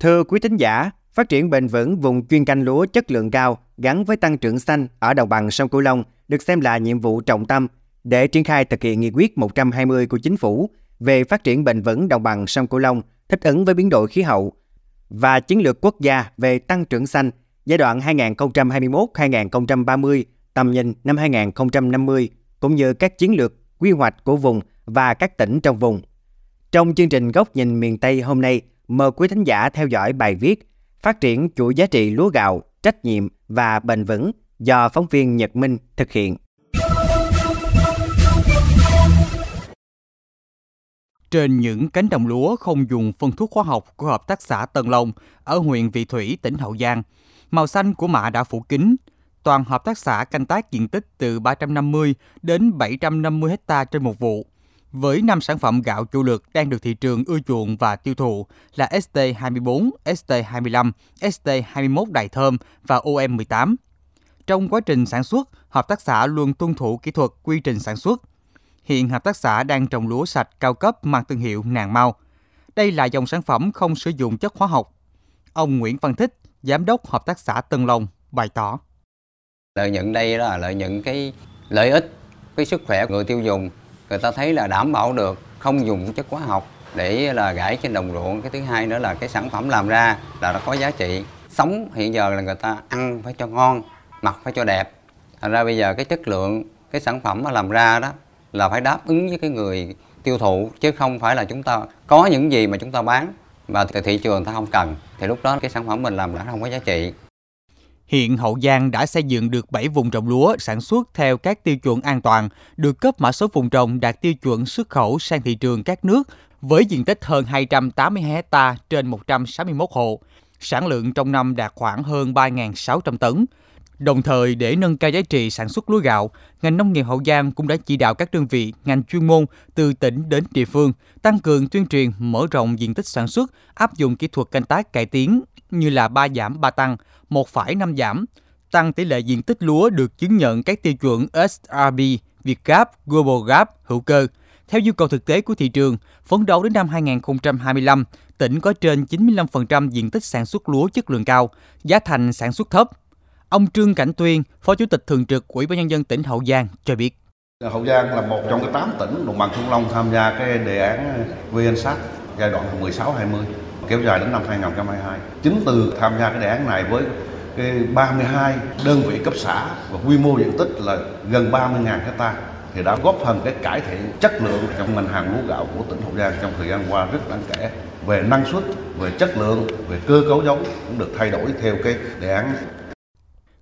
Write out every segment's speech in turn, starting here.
Thưa quý thính giả, phát triển bền vững vùng chuyên canh lúa chất lượng cao gắn với tăng trưởng xanh ở đồng bằng sông Cửu Long được xem là nhiệm vụ trọng tâm để triển khai thực hiện nghị quyết 120 của chính phủ về phát triển bền vững đồng bằng sông Cửu Long thích ứng với biến đổi khí hậu và chiến lược quốc gia về tăng trưởng xanh giai đoạn 2021-2030, tầm nhìn năm 2050 cũng như các chiến lược quy hoạch của vùng và các tỉnh trong vùng. Trong chương trình Góc nhìn miền Tây hôm nay, mời quý thính giả theo dõi bài viết Phát triển chuỗi giá trị lúa gạo, trách nhiệm và bền vững do phóng viên Nhật Minh thực hiện. Trên những cánh đồng lúa không dùng phân thuốc hóa học của hợp tác xã Tân Long ở huyện Vị Thủy, tỉnh Hậu Giang, màu xanh của mạ đã phủ kín. Toàn hợp tác xã canh tác diện tích từ 350 đến 750 hecta trên một vụ. Với 5 sản phẩm gạo chủ lực đang được thị trường ưa chuộng và tiêu thụ là ST24, ST25, ST21 Đại Thơm và OM18. Trong quá trình sản xuất, hợp tác xã luôn tuân thủ kỹ thuật quy trình sản xuất. Hiện hợp tác xã đang trồng lúa sạch cao cấp mang thương hiệu Nàng Mau. Đây là dòng sản phẩm không sử dụng chất hóa học. Ông Nguyễn Văn Thích, giám đốc hợp tác xã Tân Long bày tỏ. Lợi nhuận đây là lợi nhuận cái lợi ích cái sức khỏe của người tiêu dùng người ta thấy là đảm bảo được không dùng chất hóa học để là gãi trên đồng ruộng. Cái thứ hai nữa là cái sản phẩm làm ra là nó có giá trị. Sống hiện giờ là người ta ăn phải cho ngon, mặc phải cho đẹp. Thành ra bây giờ cái chất lượng, cái sản phẩm mà làm ra đó là phải đáp ứng với cái người tiêu thụ, chứ không phải là chúng ta có những gì mà chúng ta bán mà thị trường ta không cần. Thì lúc đó cái sản phẩm mình làm đã không có giá trị. Hiện Hậu Giang đã xây dựng được 7 vùng trồng lúa sản xuất theo các tiêu chuẩn an toàn, được cấp mã số vùng trồng đạt tiêu chuẩn xuất khẩu sang thị trường các nước với diện tích hơn 280 hecta trên 161 hộ. Sản lượng trong năm đạt khoảng hơn 3.600 tấn. Đồng thời, để nâng cao giá trị sản xuất lúa gạo, ngành nông nghiệp Hậu Giang cũng đã chỉ đạo các đơn vị, ngành chuyên môn từ tỉnh đến địa phương tăng cường tuyên truyền, mở rộng diện tích sản xuất, áp dụng kỹ thuật canh tác cải tiến như là 3 giảm 3 tăng, 1 phải 5 giảm, tăng tỷ lệ diện tích lúa được chứng nhận các tiêu chuẩn SRB, Việt Gap, Global Gap, hữu cơ. Theo nhu cầu thực tế của thị trường, phấn đấu đến năm 2025, tỉnh có trên 95% diện tích sản xuất lúa chất lượng cao, giá thành sản xuất thấp. Ông Trương Cảnh Tuyên, Phó Chủ tịch Thường trực Ủy ban Nhân dân tỉnh Hậu Giang cho biết. Hậu Giang là một trong cái 8 tỉnh đồng bằng sông Long tham gia cái đề án VNSAT giai đoạn 16-20 kéo dài đến năm 2022. Chính từ tham gia cái đề án này với cái 32 đơn vị cấp xã và quy mô diện tích là gần 30.000 hecta thì đã góp phần cái cải thiện chất lượng trong ngành hàng lúa gạo của tỉnh Hậu Giang trong thời gian qua rất đáng kể về năng suất, về chất lượng, về cơ cấu giống cũng được thay đổi theo cái đề án.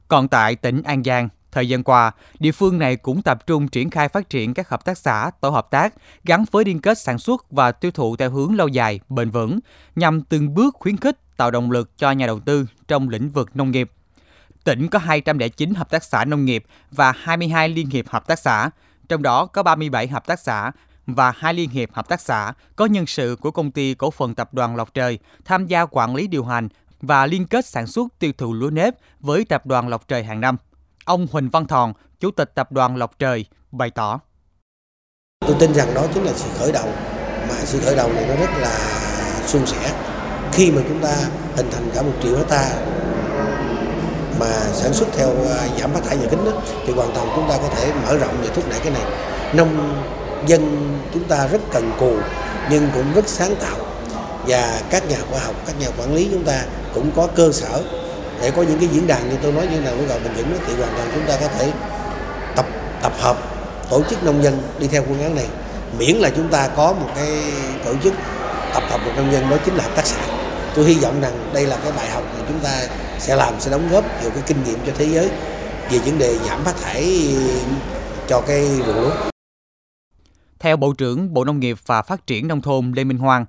Còn tại tỉnh An Giang, Thời gian qua, địa phương này cũng tập trung triển khai phát triển các hợp tác xã, tổ hợp tác gắn với liên kết sản xuất và tiêu thụ theo hướng lâu dài, bền vững, nhằm từng bước khuyến khích tạo động lực cho nhà đầu tư trong lĩnh vực nông nghiệp. Tỉnh có 209 hợp tác xã nông nghiệp và 22 liên hiệp hợp tác xã, trong đó có 37 hợp tác xã và hai liên hiệp hợp tác xã có nhân sự của công ty cổ phần tập đoàn Lộc Trời tham gia quản lý điều hành và liên kết sản xuất tiêu thụ lúa nếp với tập đoàn Lộc Trời hàng năm. Ông Huỳnh Văn Thòn, Chủ tịch Tập đoàn Lộc Trời, bày tỏ. Tôi tin rằng đó chính là sự khởi đầu, mà sự khởi đầu này nó rất là suôn sẻ. Khi mà chúng ta hình thành cả một triệu hecta mà sản xuất theo à, giảm phát thải nhà kính đó, thì hoàn toàn chúng ta có thể mở rộng và thúc đẩy cái này. Nông dân chúng ta rất cần cù nhưng cũng rất sáng tạo và các nhà khoa học, các nhà quản lý chúng ta cũng có cơ sở để có những cái diễn đàn như tôi nói như là của gọi bình vững thì hoàn toàn chúng ta có thể tập tập hợp tổ chức nông dân đi theo phương án này miễn là chúng ta có một cái tổ chức tập hợp được nông dân đó chính là hợp tác xã tôi hy vọng rằng đây là cái bài học mà chúng ta sẽ làm sẽ đóng góp nhiều cái kinh nghiệm cho thế giới về vấn đề giảm phát thải cho cái ruộng lúa. Theo Bộ trưởng Bộ Nông nghiệp và Phát triển Nông thôn Lê Minh Hoàng,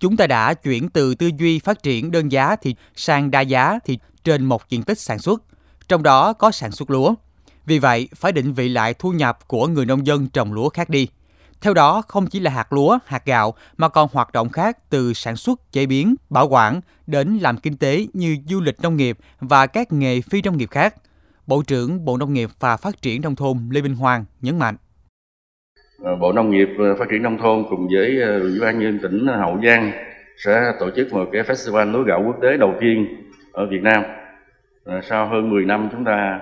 chúng ta đã chuyển từ tư duy phát triển đơn giá thì sang đa giá thì trên một diện tích sản xuất, trong đó có sản xuất lúa. Vì vậy, phải định vị lại thu nhập của người nông dân trồng lúa khác đi. Theo đó, không chỉ là hạt lúa, hạt gạo mà còn hoạt động khác từ sản xuất, chế biến, bảo quản đến làm kinh tế như du lịch nông nghiệp và các nghề phi nông nghiệp khác. Bộ trưởng Bộ Nông nghiệp và Phát triển Nông thôn Lê Minh Hoàng nhấn mạnh. Ờ, Bộ Nông nghiệp ờ, Phát triển Nông thôn cùng với ờ, Ủy ban nhân tỉnh Hậu Giang sẽ tổ chức một cái festival lúa gạo quốc tế đầu tiên ở Việt Nam. Sau hơn 10 năm chúng ta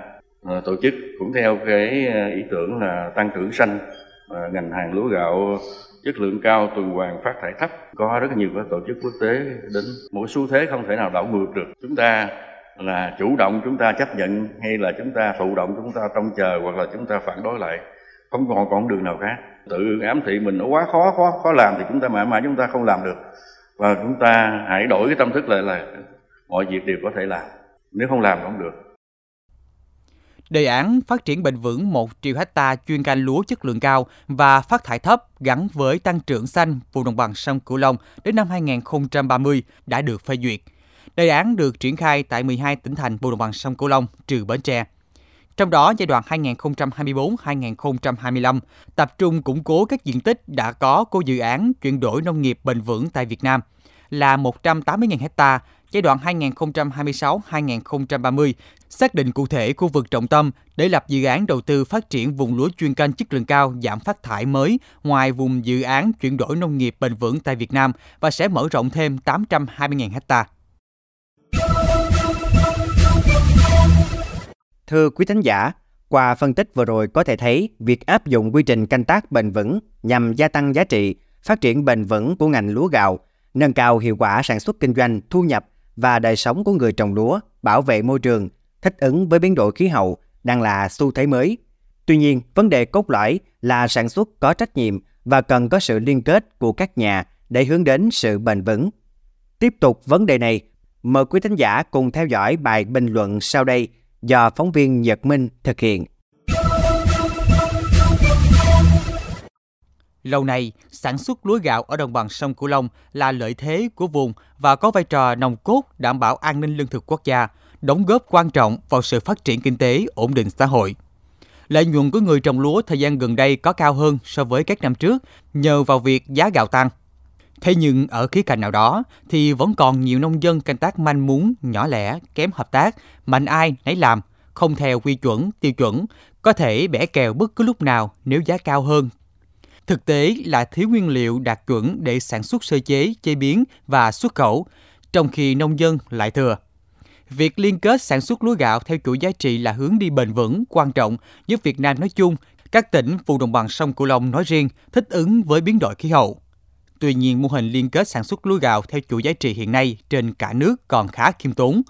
tổ chức cũng theo cái ý tưởng là tăng trưởng xanh ngành hàng lúa gạo chất lượng cao, tuần hoàn phát thải thấp. Có rất nhiều các tổ chức quốc tế đến. Một xu thế không thể nào đảo ngược được. Chúng ta là chủ động chúng ta chấp nhận hay là chúng ta thụ động chúng ta trông chờ hoặc là chúng ta phản đối lại? Không còn còn đường nào khác tự ám thị mình nó quá khó khó khó làm thì chúng ta mãi mãi chúng ta không làm được và chúng ta hãy đổi cái tâm thức lại là mọi việc đều có thể làm nếu không làm không được Đề án phát triển bền vững 1 triệu hecta chuyên canh lúa chất lượng cao và phát thải thấp gắn với tăng trưởng xanh vùng đồng bằng sông Cửu Long đến năm 2030 đã được phê duyệt. Đề án được triển khai tại 12 tỉnh thành vùng đồng bằng sông Cửu Long trừ Bến Tre. Trong đó, giai đoạn 2024-2025 tập trung củng cố các diện tích đã có của dự án chuyển đổi nông nghiệp bền vững tại Việt Nam là 180.000 hecta giai đoạn 2026-2030 xác định cụ thể khu vực trọng tâm để lập dự án đầu tư phát triển vùng lúa chuyên canh chất lượng cao giảm phát thải mới ngoài vùng dự án chuyển đổi nông nghiệp bền vững tại Việt Nam và sẽ mở rộng thêm 820.000 hectare. Thưa quý thính giả, qua phân tích vừa rồi có thể thấy việc áp dụng quy trình canh tác bền vững nhằm gia tăng giá trị, phát triển bền vững của ngành lúa gạo, nâng cao hiệu quả sản xuất kinh doanh, thu nhập và đời sống của người trồng lúa, bảo vệ môi trường, thích ứng với biến đổi khí hậu đang là xu thế mới. Tuy nhiên, vấn đề cốt lõi là sản xuất có trách nhiệm và cần có sự liên kết của các nhà để hướng đến sự bền vững. Tiếp tục vấn đề này, mời quý thính giả cùng theo dõi bài bình luận sau đây do phóng viên Nhật Minh thực hiện. Lâu nay, sản xuất lúa gạo ở đồng bằng sông Cửu Long là lợi thế của vùng và có vai trò nòng cốt đảm bảo an ninh lương thực quốc gia, đóng góp quan trọng vào sự phát triển kinh tế, ổn định xã hội. Lợi nhuận của người trồng lúa thời gian gần đây có cao hơn so với các năm trước nhờ vào việc giá gạo tăng. Thế nhưng ở khía cạnh nào đó thì vẫn còn nhiều nông dân canh tác manh mún, nhỏ lẻ, kém hợp tác, mạnh ai nấy làm, không theo quy chuẩn, tiêu chuẩn, có thể bẻ kèo bất cứ lúc nào nếu giá cao hơn Thực tế là thiếu nguyên liệu đạt chuẩn để sản xuất sơ chế, chế biến và xuất khẩu, trong khi nông dân lại thừa. Việc liên kết sản xuất lúa gạo theo chuỗi giá trị là hướng đi bền vững, quan trọng giúp Việt Nam nói chung, các tỉnh vùng đồng bằng sông Cửu Long nói riêng thích ứng với biến đổi khí hậu. Tuy nhiên, mô hình liên kết sản xuất lúa gạo theo chuỗi giá trị hiện nay trên cả nước còn khá khiêm tốn.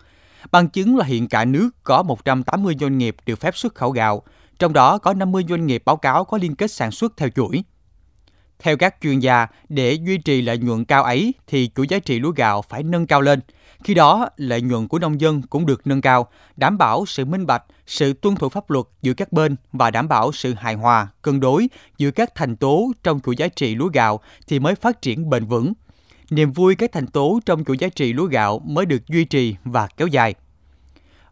Bằng chứng là hiện cả nước có 180 doanh nghiệp được phép xuất khẩu gạo, trong đó có 50 doanh nghiệp báo cáo có liên kết sản xuất theo chuỗi. Theo các chuyên gia, để duy trì lợi nhuận cao ấy thì chuỗi giá trị lúa gạo phải nâng cao lên. Khi đó, lợi nhuận của nông dân cũng được nâng cao, đảm bảo sự minh bạch, sự tuân thủ pháp luật giữa các bên và đảm bảo sự hài hòa, cân đối giữa các thành tố trong chuỗi giá trị lúa gạo thì mới phát triển bền vững. Niềm vui các thành tố trong chuỗi giá trị lúa gạo mới được duy trì và kéo dài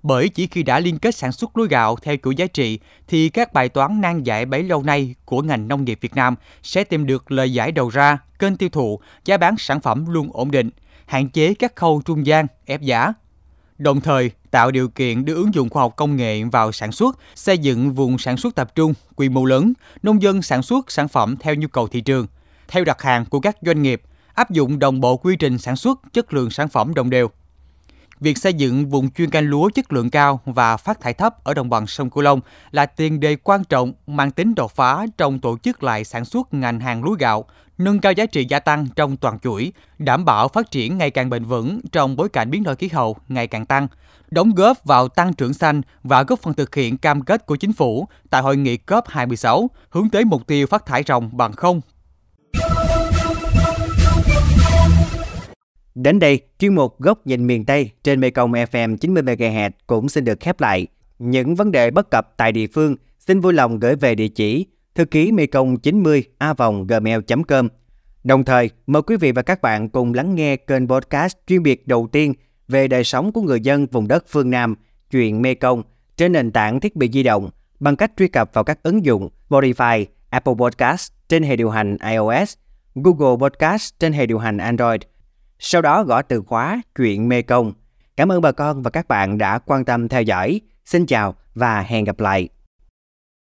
bởi chỉ khi đã liên kết sản xuất lúa gạo theo chuỗi giá trị thì các bài toán nan giải bấy lâu nay của ngành nông nghiệp Việt Nam sẽ tìm được lời giải đầu ra, kênh tiêu thụ, giá bán sản phẩm luôn ổn định, hạn chế các khâu trung gian, ép giá. Đồng thời, tạo điều kiện đưa ứng dụng khoa học công nghệ vào sản xuất, xây dựng vùng sản xuất tập trung, quy mô lớn, nông dân sản xuất sản phẩm theo nhu cầu thị trường, theo đặt hàng của các doanh nghiệp, áp dụng đồng bộ quy trình sản xuất, chất lượng sản phẩm đồng đều. Việc xây dựng vùng chuyên canh lúa chất lượng cao và phát thải thấp ở đồng bằng sông Cửu Long là tiền đề quan trọng mang tính đột phá trong tổ chức lại sản xuất ngành hàng lúa gạo, nâng cao giá trị gia tăng trong toàn chuỗi, đảm bảo phát triển ngày càng bền vững trong bối cảnh biến đổi khí hậu ngày càng tăng, đóng góp vào tăng trưởng xanh và góp phần thực hiện cam kết của chính phủ tại hội nghị COP26 hướng tới mục tiêu phát thải ròng bằng không Đến đây, chuyên mục Góc nhìn miền Tây trên Mekong FM 90MHz cũng xin được khép lại. Những vấn đề bất cập tại địa phương xin vui lòng gửi về địa chỉ thư ký mekong 90 a gmail.com. Đồng thời, mời quý vị và các bạn cùng lắng nghe kênh podcast chuyên biệt đầu tiên về đời sống của người dân vùng đất phương Nam, chuyện Mekong trên nền tảng thiết bị di động bằng cách truy cập vào các ứng dụng Spotify, Apple Podcast trên hệ điều hành iOS, Google Podcast trên hệ điều hành Android – sau đó gõ từ khóa chuyện Mekong. Công. Cảm ơn bà con và các bạn đã quan tâm theo dõi. Xin chào và hẹn gặp lại.